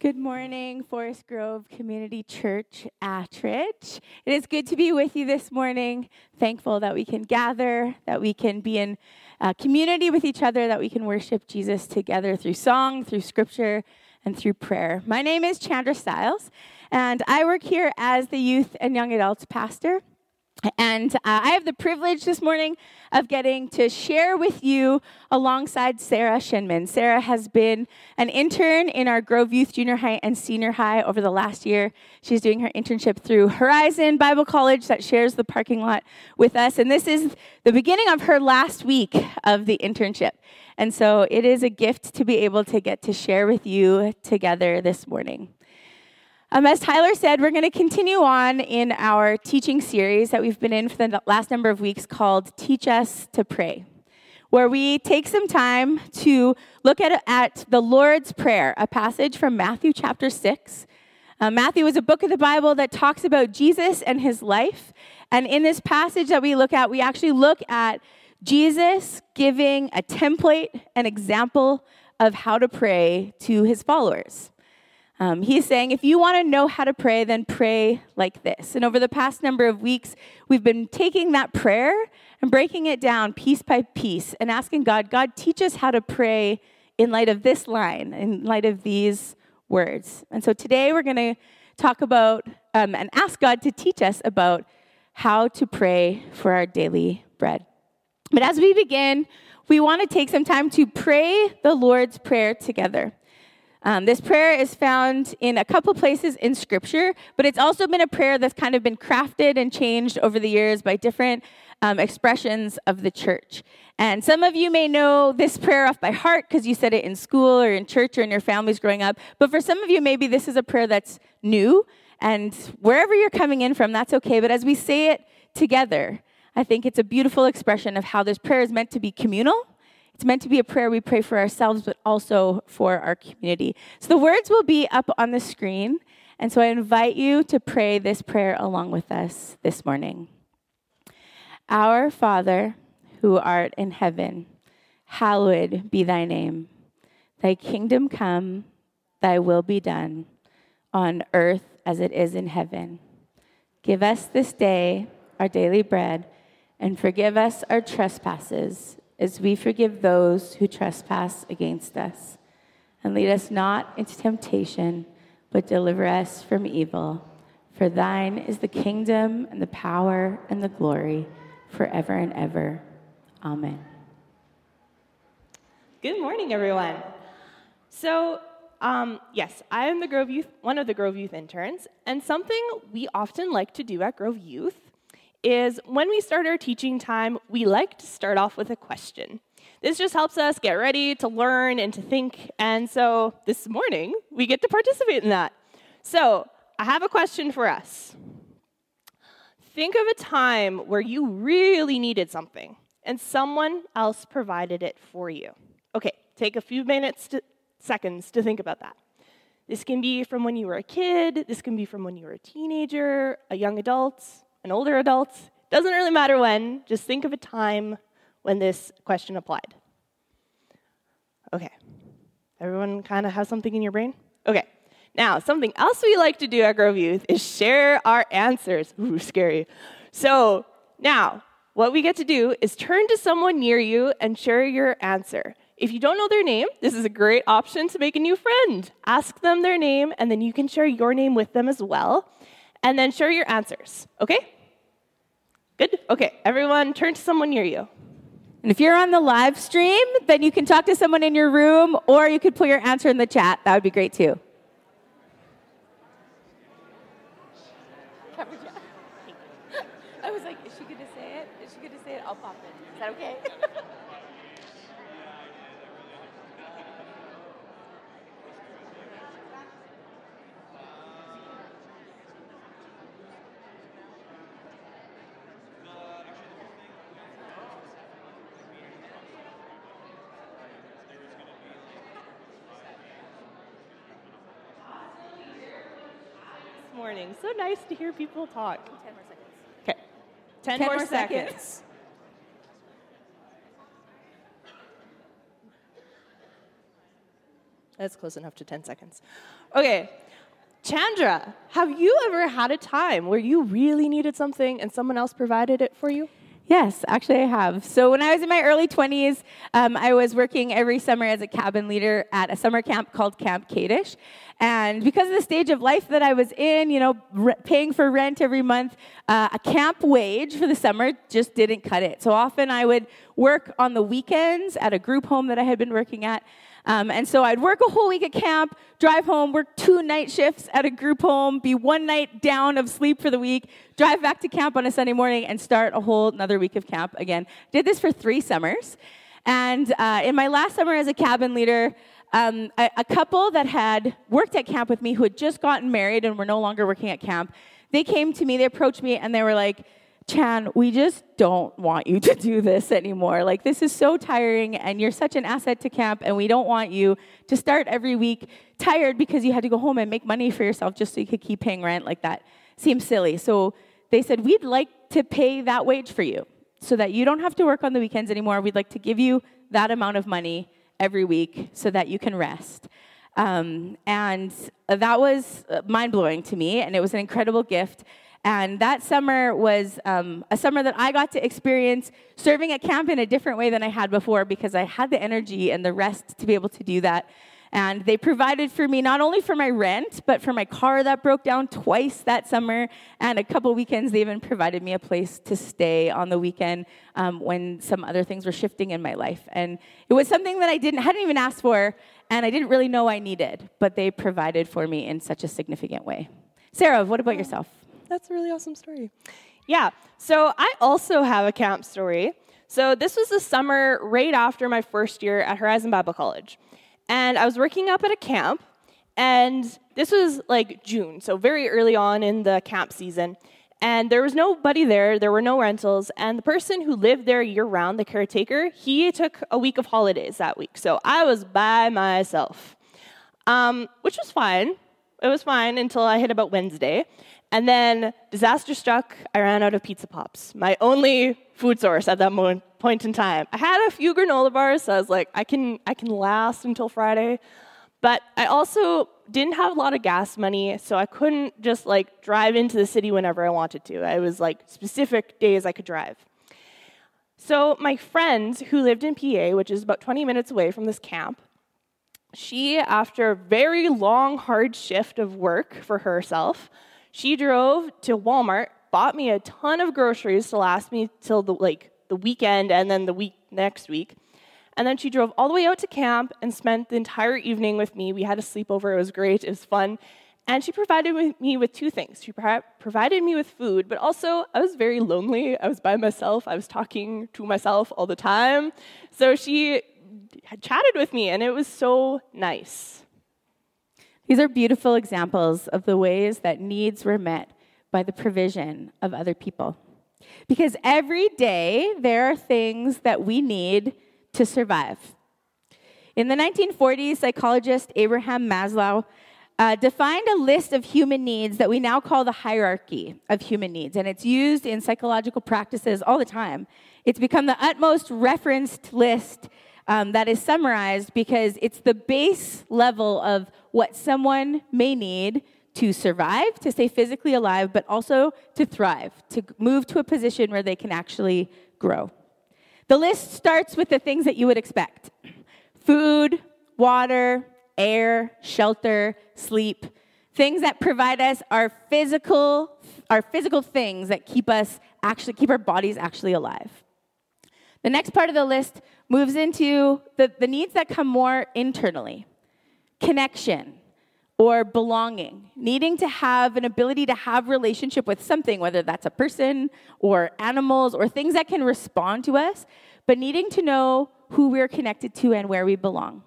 Good morning, Forest Grove Community Church, Attridge. It is good to be with you this morning. Thankful that we can gather, that we can be in uh, community with each other, that we can worship Jesus together through song, through scripture, and through prayer. My name is Chandra Stiles, and I work here as the youth and young adults pastor. And uh, I have the privilege this morning of getting to share with you alongside Sarah Shinman. Sarah has been an intern in our Grove Youth Junior High and Senior High over the last year. She's doing her internship through Horizon Bible College that shares the parking lot with us. And this is the beginning of her last week of the internship. And so it is a gift to be able to get to share with you together this morning. Um, as Tyler said, we're going to continue on in our teaching series that we've been in for the last number of weeks called Teach Us to Pray, where we take some time to look at, at the Lord's Prayer, a passage from Matthew chapter 6. Uh, Matthew is a book of the Bible that talks about Jesus and his life. And in this passage that we look at, we actually look at Jesus giving a template, an example of how to pray to his followers. Um, he's saying, if you want to know how to pray, then pray like this. And over the past number of weeks, we've been taking that prayer and breaking it down piece by piece and asking God, God, teach us how to pray in light of this line, in light of these words. And so today we're going to talk about um, and ask God to teach us about how to pray for our daily bread. But as we begin, we want to take some time to pray the Lord's Prayer together. Um, this prayer is found in a couple places in Scripture, but it's also been a prayer that's kind of been crafted and changed over the years by different um, expressions of the church. And some of you may know this prayer off by heart because you said it in school or in church or in your families growing up. But for some of you, maybe this is a prayer that's new. And wherever you're coming in from, that's okay. But as we say it together, I think it's a beautiful expression of how this prayer is meant to be communal it's meant to be a prayer we pray for ourselves, but also for our community. So the words will be up on the screen. And so I invite you to pray this prayer along with us this morning. Our Father, who art in heaven, hallowed be thy name. Thy kingdom come, thy will be done, on earth as it is in heaven. Give us this day our daily bread, and forgive us our trespasses as we forgive those who trespass against us. And lead us not into temptation, but deliver us from evil. For thine is the kingdom and the power and the glory forever and ever. Amen. Good morning, everyone. So, um, yes, I am the Grove Youth, one of the Grove Youth interns, and something we often like to do at Grove Youth is when we start our teaching time, we like to start off with a question. This just helps us get ready to learn and to think. And so this morning, we get to participate in that. So I have a question for us. Think of a time where you really needed something and someone else provided it for you. Okay, take a few minutes to seconds to think about that. This can be from when you were a kid, this can be from when you were a teenager, a young adult, an older adult, doesn't really matter when, just think of a time when this question applied. Okay. Everyone kind of has something in your brain? Okay. Now, something else we like to do at Grove Youth is share our answers. Ooh, scary. So, now, what we get to do is turn to someone near you and share your answer. If you don't know their name, this is a great option to make a new friend. Ask them their name, and then you can share your name with them as well and then share your answers, okay? Good? Okay, everyone turn to someone near you. And if you're on the live stream, then you can talk to someone in your room or you could put your answer in the chat. That would be great too. I was like, is she going to say it? Is she going to say it? I'll pop in. Is that okay? Morning. So nice to hear people talk. 10 more seconds. Okay. 10, 10 more, more seconds. seconds. That's close enough to 10 seconds. Okay, Chandra, have you ever had a time where you really needed something and someone else provided it for you? Yes, actually, I have. So, when I was in my early 20s, um, I was working every summer as a cabin leader at a summer camp called Camp Kadesh. And because of the stage of life that I was in, you know, re- paying for rent every month, uh, a camp wage for the summer just didn't cut it. So often I would work on the weekends at a group home that I had been working at. Um, and so I'd work a whole week at camp, drive home, work two night shifts at a group home, be one night down of sleep for the week, drive back to camp on a Sunday morning, and start a whole another week of camp again. Did this for three summers. And uh, in my last summer as a cabin leader, um, a, a couple that had worked at camp with me who had just gotten married and were no longer working at camp, they came to me, they approached me, and they were like, Chan, we just don't want you to do this anymore. Like, this is so tiring, and you're such an asset to camp, and we don't want you to start every week tired because you had to go home and make money for yourself just so you could keep paying rent. Like, that seems silly. So they said, We'd like to pay that wage for you so that you don't have to work on the weekends anymore. We'd like to give you that amount of money every week so that you can rest. Um, and that was mind blowing to me, and it was an incredible gift. And that summer was um, a summer that I got to experience serving at camp in a different way than I had before because I had the energy and the rest to be able to do that. And they provided for me not only for my rent, but for my car that broke down twice that summer. And a couple weekends, they even provided me a place to stay on the weekend um, when some other things were shifting in my life. And it was something that I didn't hadn't even asked for, and I didn't really know I needed, but they provided for me in such a significant way. Sarah, what about yourself? That's a really awesome story. Yeah, so I also have a camp story. So this was the summer right after my first year at Horizon Bible College. And I was working up at a camp, and this was like June, so very early on in the camp season. And there was nobody there, there were no rentals, and the person who lived there year round, the caretaker, he took a week of holidays that week. So I was by myself, um, which was fine. It was fine until I hit about Wednesday. And then disaster struck. I ran out of pizza pops, my only food source at that moment, point in time. I had a few granola bars, so I was like, I can, I can last until Friday. But I also didn't have a lot of gas money, so I couldn't just like drive into the city whenever I wanted to. I was like specific days I could drive. So my friend who lived in PA, which is about 20 minutes away from this camp, she, after a very long, hard shift of work for herself, she drove to Walmart, bought me a ton of groceries to last me till the like the weekend and then the week next week. And then she drove all the way out to camp and spent the entire evening with me. We had a sleepover. It was great. It was fun. And she provided me with two things. She provided me with food, but also I was very lonely. I was by myself. I was talking to myself all the time. So she chatted with me, and it was so nice. These are beautiful examples of the ways that needs were met by the provision of other people. Because every day there are things that we need to survive. In the 1940s, psychologist Abraham Maslow uh, defined a list of human needs that we now call the hierarchy of human needs, and it's used in psychological practices all the time. It's become the utmost referenced list um, that is summarized because it's the base level of what someone may need to survive, to stay physically alive, but also to thrive, to move to a position where they can actually grow. The list starts with the things that you would expect food, water, air, shelter, sleep, things that provide us our physical, our physical things that keep us actually keep our bodies actually alive. The next part of the list moves into the, the needs that come more internally connection or belonging, needing to have an ability to have relationship with something, whether that's a person or animals or things that can respond to us, but needing to know who we're connected to and where we belong.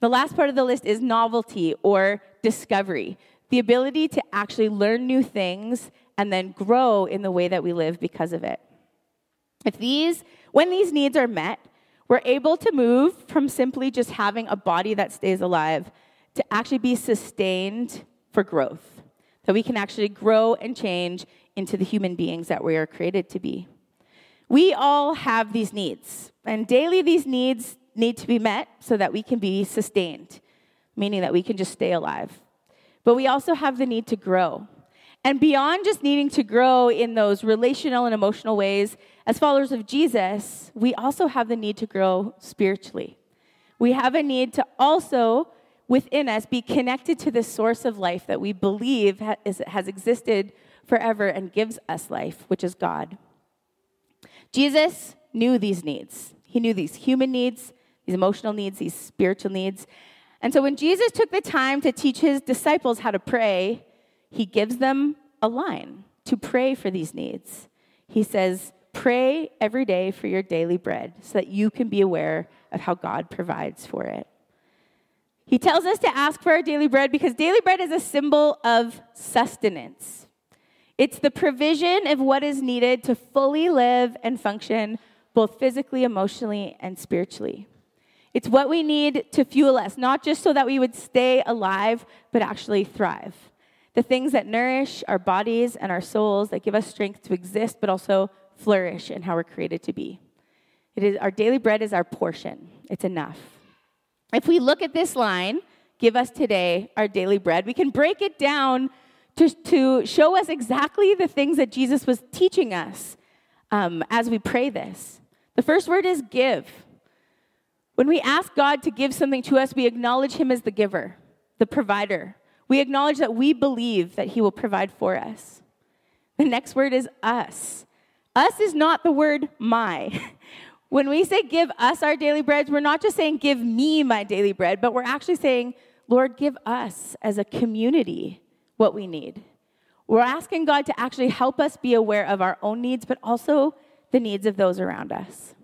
The last part of the list is novelty or discovery, the ability to actually learn new things and then grow in the way that we live because of it. If these, when these needs are met, we're able to move from simply just having a body that stays alive to actually be sustained for growth, that we can actually grow and change into the human beings that we are created to be. We all have these needs, and daily these needs need to be met so that we can be sustained. meaning that we can just stay alive. But we also have the need to grow. And beyond just needing to grow in those relational and emotional ways, as followers of Jesus, we also have the need to grow spiritually. We have a need to also, within us, be connected to the source of life that we believe has existed forever and gives us life, which is God. Jesus knew these needs. He knew these human needs, these emotional needs, these spiritual needs. And so when Jesus took the time to teach his disciples how to pray, he gives them a line to pray for these needs. He says, Pray every day for your daily bread so that you can be aware of how God provides for it. He tells us to ask for our daily bread because daily bread is a symbol of sustenance. It's the provision of what is needed to fully live and function both physically, emotionally, and spiritually. It's what we need to fuel us, not just so that we would stay alive, but actually thrive. The things that nourish our bodies and our souls, that give us strength to exist, but also flourish in how we're created to be. It is, our daily bread is our portion, it's enough. If we look at this line, give us today our daily bread, we can break it down to, to show us exactly the things that Jesus was teaching us um, as we pray this. The first word is give. When we ask God to give something to us, we acknowledge Him as the giver, the provider. We acknowledge that we believe that He will provide for us. The next word is us. Us is not the word my. When we say give us our daily bread, we're not just saying give me my daily bread, but we're actually saying, Lord, give us as a community what we need. We're asking God to actually help us be aware of our own needs, but also the needs of those around us.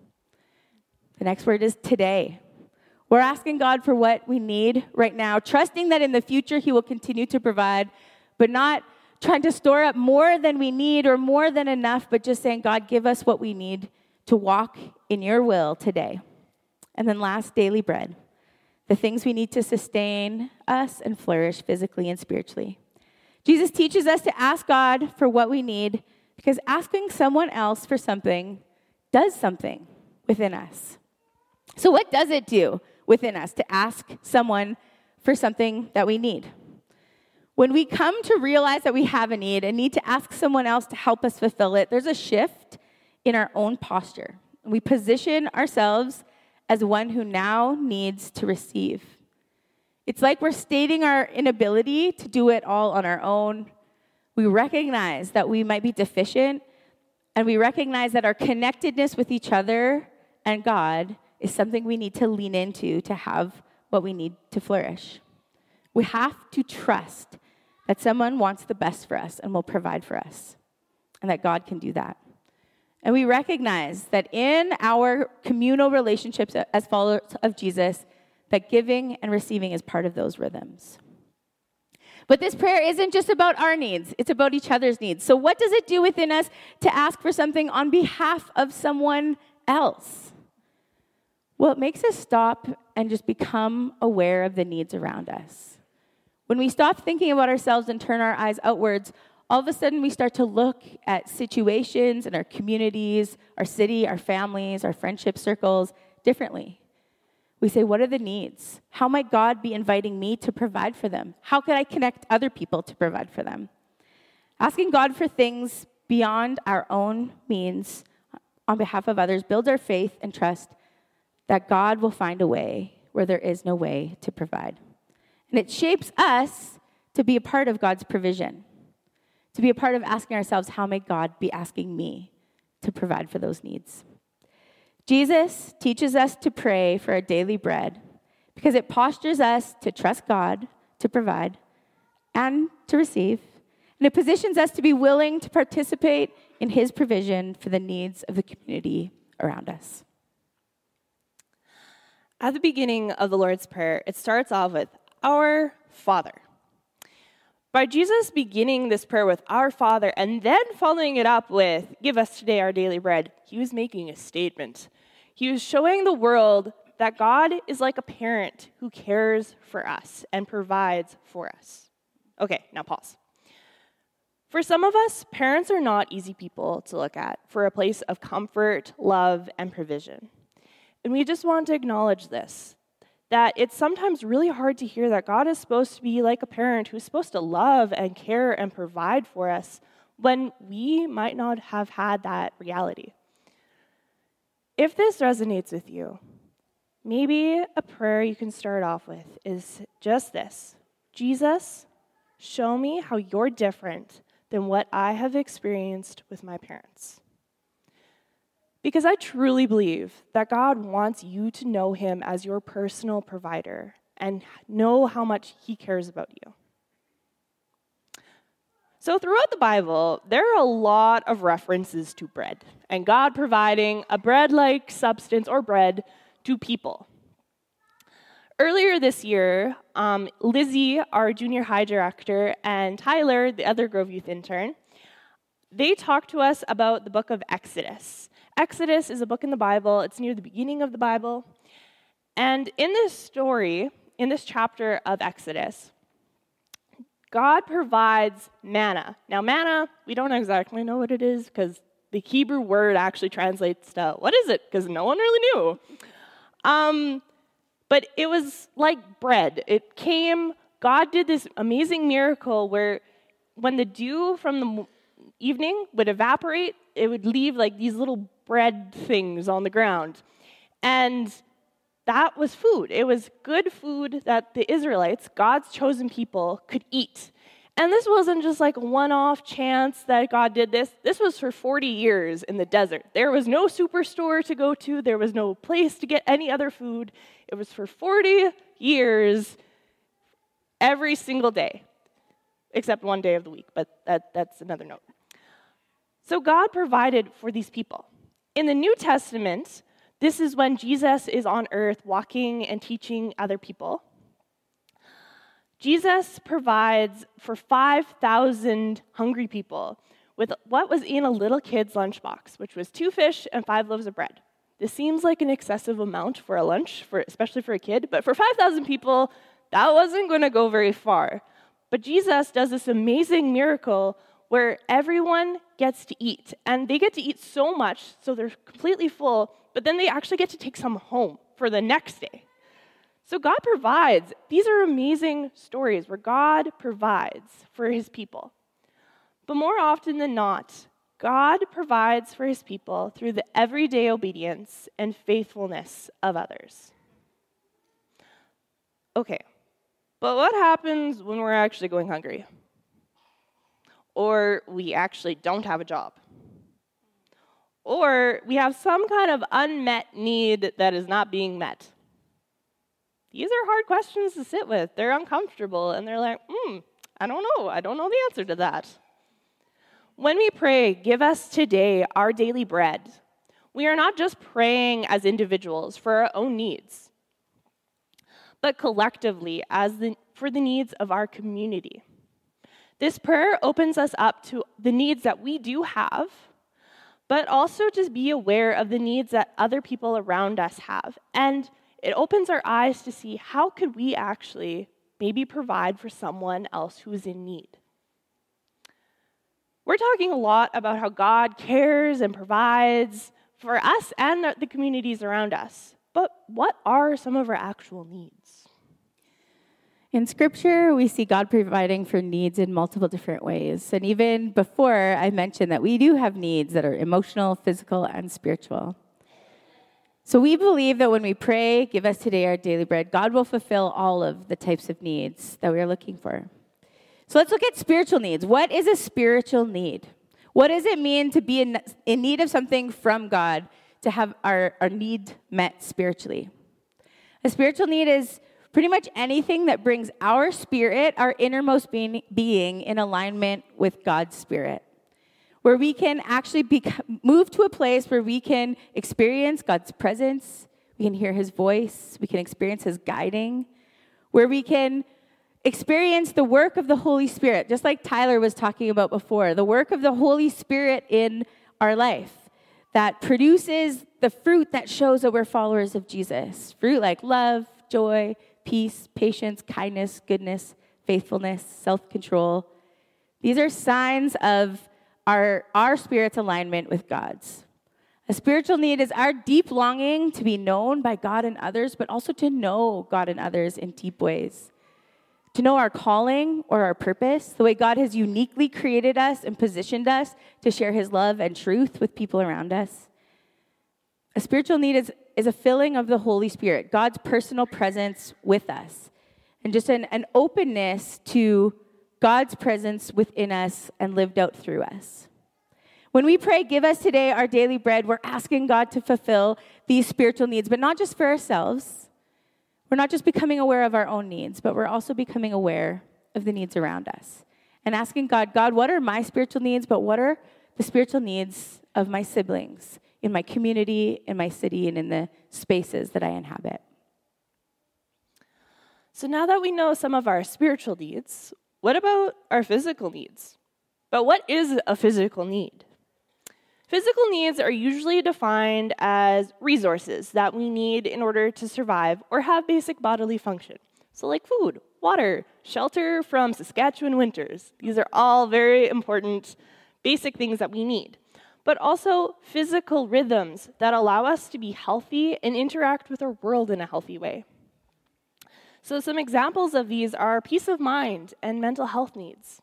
The next word is today. We're asking God for what we need right now, trusting that in the future He will continue to provide, but not trying to store up more than we need or more than enough, but just saying, God, give us what we need to walk in your will today. And then last, daily bread the things we need to sustain us and flourish physically and spiritually. Jesus teaches us to ask God for what we need because asking someone else for something does something within us. So, what does it do within us to ask someone for something that we need? When we come to realize that we have a need and need to ask someone else to help us fulfill it, there's a shift in our own posture. We position ourselves as one who now needs to receive. It's like we're stating our inability to do it all on our own. We recognize that we might be deficient, and we recognize that our connectedness with each other and God is something we need to lean into to have what we need to flourish. We have to trust that someone wants the best for us and will provide for us, and that God can do that. And we recognize that in our communal relationships as followers of Jesus, that giving and receiving is part of those rhythms. But this prayer isn't just about our needs, it's about each other's needs. So, what does it do within us to ask for something on behalf of someone else? Well, it makes us stop and just become aware of the needs around us. When we stop thinking about ourselves and turn our eyes outwards, all of a sudden we start to look at situations in our communities, our city, our families, our friendship circles differently. We say, What are the needs? How might God be inviting me to provide for them? How can I connect other people to provide for them? Asking God for things beyond our own means on behalf of others builds our faith and trust that God will find a way where there is no way to provide. And it shapes us to be a part of God's provision to be a part of asking ourselves, how may God be asking me to provide for those needs? Jesus teaches us to pray for our daily bread because it postures us to trust God to provide and to receive. And it positions us to be willing to participate in his provision for the needs of the community around us. At the beginning of the Lord's Prayer, it starts off with Our Father. By Jesus beginning this prayer with Our Father and then following it up with Give us today our daily bread, he was making a statement. He was showing the world that God is like a parent who cares for us and provides for us. Okay, now pause. For some of us, parents are not easy people to look at for a place of comfort, love, and provision. And we just want to acknowledge this that it's sometimes really hard to hear that God is supposed to be like a parent who's supposed to love and care and provide for us when we might not have had that reality. If this resonates with you, maybe a prayer you can start off with is just this Jesus, show me how you're different than what I have experienced with my parents. Because I truly believe that God wants you to know Him as your personal provider and know how much He cares about you. So, throughout the Bible, there are a lot of references to bread and God providing a bread like substance or bread to people. Earlier this year, um, Lizzie, our junior high director, and Tyler, the other Grove Youth intern, they talked to us about the book of Exodus. Exodus is a book in the Bible, it's near the beginning of the Bible. And in this story, in this chapter of Exodus, God provides manna. Now, manna, we don't exactly know what it is because the Hebrew word actually translates to what is it? Because no one really knew. Um, but it was like bread. It came, God did this amazing miracle where when the dew from the evening would evaporate, it would leave like these little bread things on the ground. And that was food. It was good food that the Israelites, God's chosen people, could eat. And this wasn't just like a one off chance that God did this. This was for 40 years in the desert. There was no superstore to go to, there was no place to get any other food. It was for 40 years, every single day, except one day of the week, but that, that's another note. So God provided for these people. In the New Testament, this is when Jesus is on earth walking and teaching other people. Jesus provides for 5,000 hungry people with what was in a little kid's lunchbox, which was two fish and five loaves of bread. This seems like an excessive amount for a lunch, for, especially for a kid, but for 5,000 people, that wasn't going to go very far. But Jesus does this amazing miracle where everyone gets to eat. And they get to eat so much, so they're completely full, but then they actually get to take some home for the next day. So God provides. These are amazing stories where God provides for his people. But more often than not, God provides for his people through the everyday obedience and faithfulness of others. Okay, but what happens when we're actually going hungry? Or we actually don't have a job. Or we have some kind of unmet need that is not being met. These are hard questions to sit with. They're uncomfortable, and they're like, hmm, I don't know. I don't know the answer to that. When we pray, give us today our daily bread, we are not just praying as individuals for our own needs, but collectively as the, for the needs of our community. This prayer opens us up to the needs that we do have, but also just be aware of the needs that other people around us have. And it opens our eyes to see how could we actually maybe provide for someone else who is in need. We're talking a lot about how God cares and provides for us and the communities around us. But what are some of our actual needs? In scripture, we see God providing for needs in multiple different ways. And even before, I mentioned that we do have needs that are emotional, physical, and spiritual. So we believe that when we pray, give us today our daily bread, God will fulfill all of the types of needs that we are looking for. So let's look at spiritual needs. What is a spiritual need? What does it mean to be in, in need of something from God to have our, our need met spiritually? A spiritual need is pretty much anything that brings our spirit, our innermost being, being in alignment with God's spirit. Where we can actually be, move to a place where we can experience God's presence, we can hear his voice, we can experience his guiding, where we can experience the work of the Holy Spirit, just like Tyler was talking about before, the work of the Holy Spirit in our life that produces the fruit that shows that we're followers of Jesus. Fruit like love, joy, peace, patience, kindness, goodness, faithfulness, self control. These are signs of our, our spirit's alignment with God's. A spiritual need is our deep longing to be known by God and others, but also to know God and others in deep ways. To know our calling or our purpose, the way God has uniquely created us and positioned us to share his love and truth with people around us. A spiritual need is, is a filling of the Holy Spirit, God's personal presence with us, and just an, an openness to God's presence within us and lived out through us. When we pray, give us today our daily bread, we're asking God to fulfill these spiritual needs, but not just for ourselves. We're not just becoming aware of our own needs, but we're also becoming aware of the needs around us and asking God, God, what are my spiritual needs, but what are the spiritual needs of my siblings in my community, in my city, and in the spaces that I inhabit? So now that we know some of our spiritual needs, what about our physical needs? But what is a physical need? Physical needs are usually defined as resources that we need in order to survive or have basic bodily function. So, like food, water, shelter from Saskatchewan winters. These are all very important basic things that we need. But also physical rhythms that allow us to be healthy and interact with our world in a healthy way. So, some examples of these are peace of mind and mental health needs,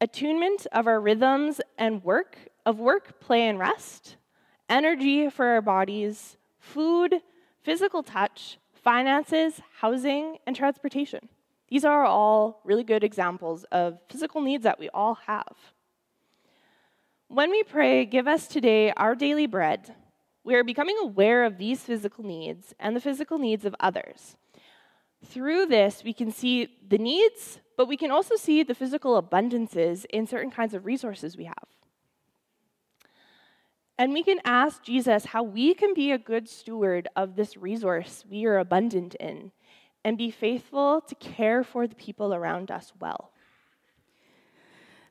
attunement of our rhythms and work of work, play, and rest, energy for our bodies, food, physical touch, finances, housing, and transportation. These are all really good examples of physical needs that we all have. When we pray, Give us today our daily bread, we are becoming aware of these physical needs and the physical needs of others. Through this, we can see the needs, but we can also see the physical abundances in certain kinds of resources we have. And we can ask Jesus how we can be a good steward of this resource we are abundant in and be faithful to care for the people around us well.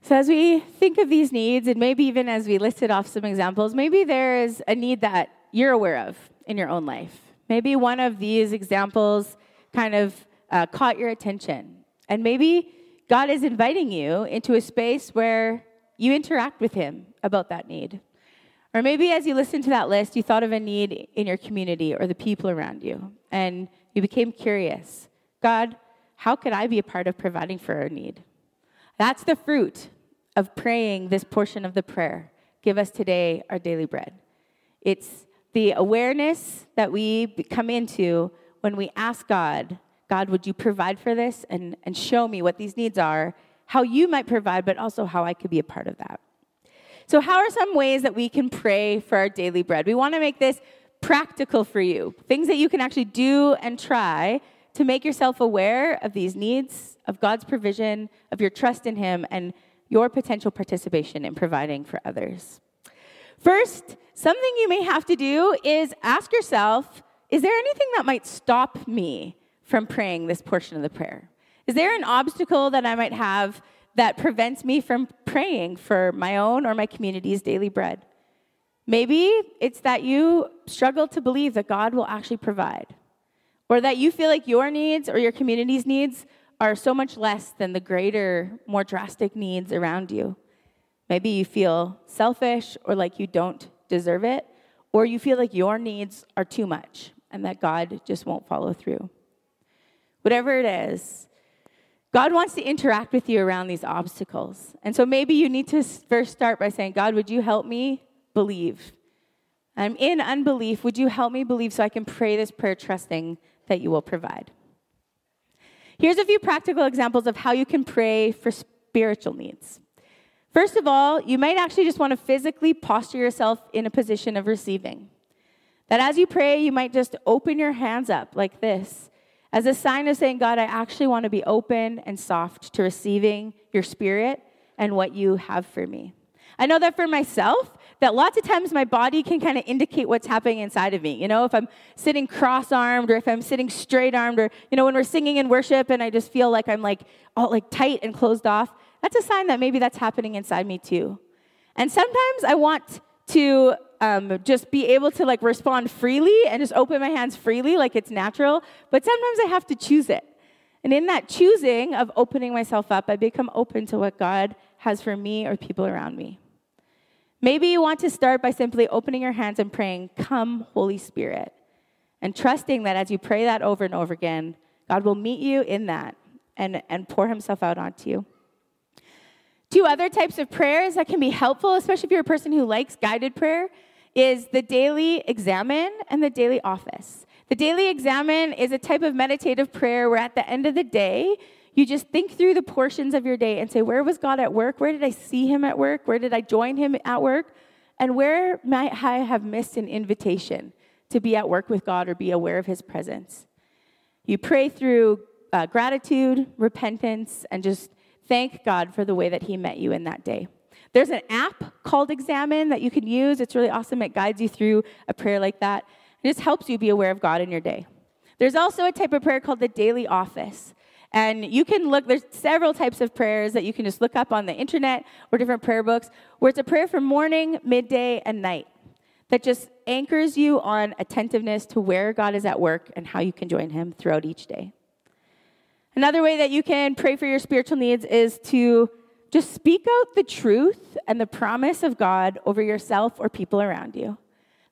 So, as we think of these needs, and maybe even as we listed off some examples, maybe there is a need that you're aware of in your own life. Maybe one of these examples kind of uh, caught your attention. And maybe God is inviting you into a space where you interact with Him about that need. Or maybe as you listened to that list, you thought of a need in your community or the people around you, and you became curious God, how could I be a part of providing for our need? That's the fruit of praying this portion of the prayer. Give us today our daily bread. It's the awareness that we come into when we ask God, God, would you provide for this and, and show me what these needs are, how you might provide, but also how I could be a part of that. So, how are some ways that we can pray for our daily bread? We want to make this practical for you, things that you can actually do and try to make yourself aware of these needs, of God's provision, of your trust in Him, and your potential participation in providing for others. First, something you may have to do is ask yourself is there anything that might stop me from praying this portion of the prayer? Is there an obstacle that I might have that prevents me from praying for my own or my community's daily bread. Maybe it's that you struggle to believe that God will actually provide, or that you feel like your needs or your community's needs are so much less than the greater, more drastic needs around you. Maybe you feel selfish or like you don't deserve it, or you feel like your needs are too much and that God just won't follow through. Whatever it is, God wants to interact with you around these obstacles. And so maybe you need to first start by saying, God, would you help me believe? I'm in unbelief. Would you help me believe so I can pray this prayer trusting that you will provide? Here's a few practical examples of how you can pray for spiritual needs. First of all, you might actually just want to physically posture yourself in a position of receiving. That as you pray, you might just open your hands up like this as a sign of saying, God, I actually want to be open and soft to receiving your spirit and what you have for me. I know that for myself, that lots of times my body can kind of indicate what's happening inside of me. You know, if I'm sitting cross armed or if I'm sitting straight armed or, you know, when we're singing in worship and I just feel like I'm like all like tight and closed off, that's a sign that maybe that's happening inside me too. And sometimes I want to um, just be able to like respond freely and just open my hands freely like it's natural. But sometimes I have to choose it. And in that choosing of opening myself up, I become open to what God has for me or people around me. Maybe you want to start by simply opening your hands and praying, Come, Holy Spirit, and trusting that as you pray that over and over again, God will meet you in that and, and pour Himself out onto you. Two other types of prayers that can be helpful, especially if you're a person who likes guided prayer, is the daily examen and the daily office. The daily examen is a type of meditative prayer where at the end of the day, you just think through the portions of your day and say, Where was God at work? Where did I see him at work? Where did I join him at work? And where might I have missed an invitation to be at work with God or be aware of his presence? You pray through uh, gratitude, repentance, and just thank God for the way that He met you in that day. There's an app called Examine that you can use. It's really awesome. It guides you through a prayer like that. It just helps you be aware of God in your day. There's also a type of prayer called the daily office. And you can look, there's several types of prayers that you can just look up on the internet or different prayer books, where it's a prayer for morning, midday, and night that just anchors you on attentiveness to where God is at work and how you can join Him throughout each day. Another way that you can pray for your spiritual needs is to just speak out the truth and the promise of God over yourself or people around you.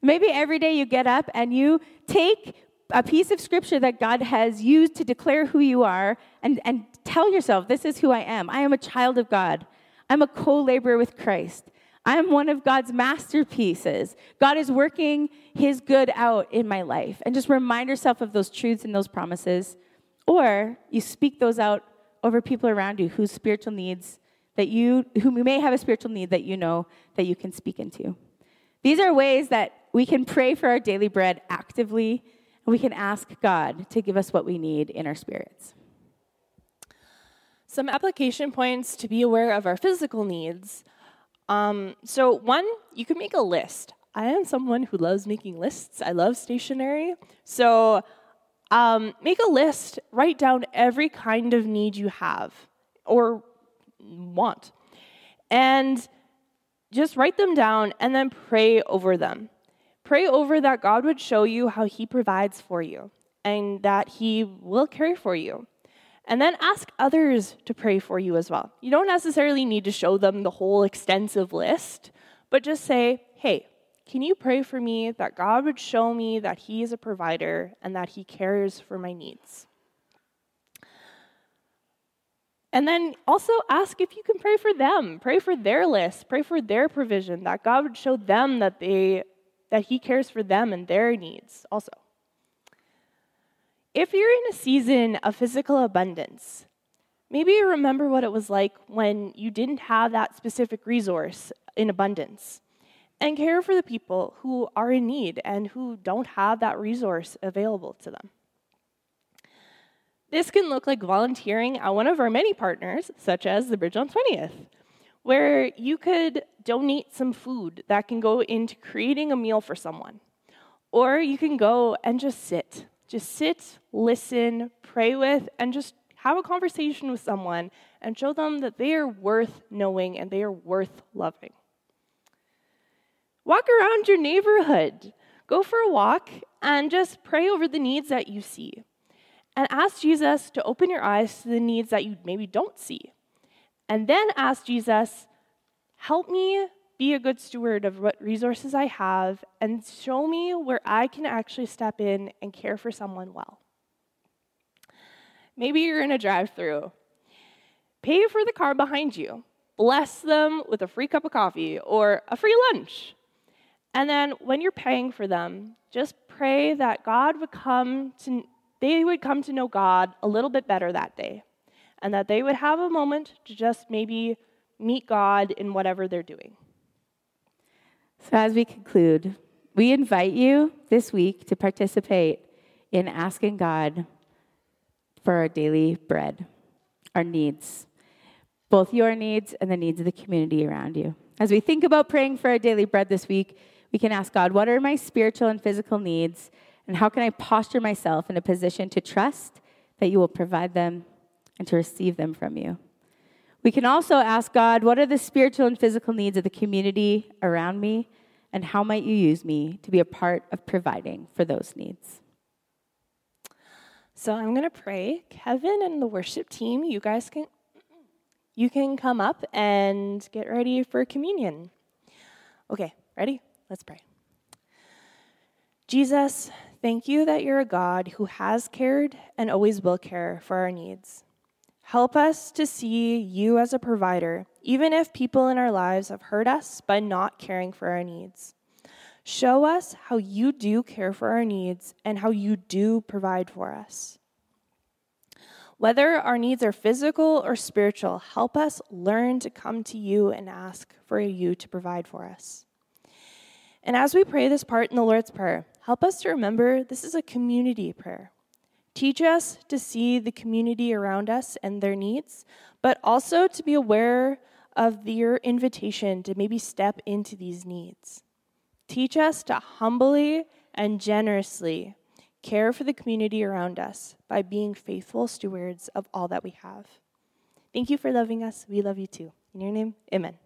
Maybe every day you get up and you take a piece of scripture that God has used to declare who you are and, and tell yourself, This is who I am. I am a child of God. I'm a co laborer with Christ. I am one of God's masterpieces. God is working his good out in my life. And just remind yourself of those truths and those promises or you speak those out over people around you whose spiritual needs that you, who may have a spiritual need that you know that you can speak into. These are ways that we can pray for our daily bread actively, we can ask God to give us what we need in our spirits. Some application points to be aware of our physical needs. Um, so, one, you can make a list. I am someone who loves making lists. I love stationery. So, um, make a list, write down every kind of need you have or want, and just write them down and then pray over them. Pray over that God would show you how He provides for you and that He will care for you. And then ask others to pray for you as well. You don't necessarily need to show them the whole extensive list, but just say, hey, can you pray for me that God would show me that He is a provider and that He cares for my needs? And then also ask if you can pray for them, pray for their list, pray for their provision, that God would show them that they that he cares for them and their needs also. If you're in a season of physical abundance, maybe you remember what it was like when you didn't have that specific resource in abundance and care for the people who are in need and who don't have that resource available to them. This can look like volunteering at one of our many partners, such as the Bridge on 20th, where you could donate some food that can go into creating a meal for someone. Or you can go and just sit. Just sit, listen, pray with, and just have a conversation with someone and show them that they are worth knowing and they are worth loving. Walk around your neighborhood. Go for a walk and just pray over the needs that you see. And ask Jesus to open your eyes to the needs that you maybe don't see. And then ask Jesus, help me be a good steward of what resources I have and show me where I can actually step in and care for someone well. Maybe you're in a drive through. Pay for the car behind you. Bless them with a free cup of coffee or a free lunch. And then when you're paying for them, just pray that God would come to they would come to know God a little bit better that day. And that they would have a moment to just maybe meet God in whatever they're doing. So as we conclude, we invite you this week to participate in asking God for our daily bread, our needs, both your needs and the needs of the community around you. As we think about praying for our daily bread this week, we can ask God, what are my spiritual and physical needs? And how can I posture myself in a position to trust that you will provide them and to receive them from you? We can also ask God, what are the spiritual and physical needs of the community around me? And how might you use me to be a part of providing for those needs? So I'm going to pray. Kevin and the worship team, you guys can you can come up and get ready for communion. Okay, ready? Let's pray. Jesus, thank you that you're a God who has cared and always will care for our needs. Help us to see you as a provider, even if people in our lives have hurt us by not caring for our needs. Show us how you do care for our needs and how you do provide for us. Whether our needs are physical or spiritual, help us learn to come to you and ask for you to provide for us. And as we pray this part in the Lord's Prayer, help us to remember this is a community prayer. Teach us to see the community around us and their needs, but also to be aware of your invitation to maybe step into these needs. Teach us to humbly and generously care for the community around us by being faithful stewards of all that we have. Thank you for loving us. We love you too. In your name, amen.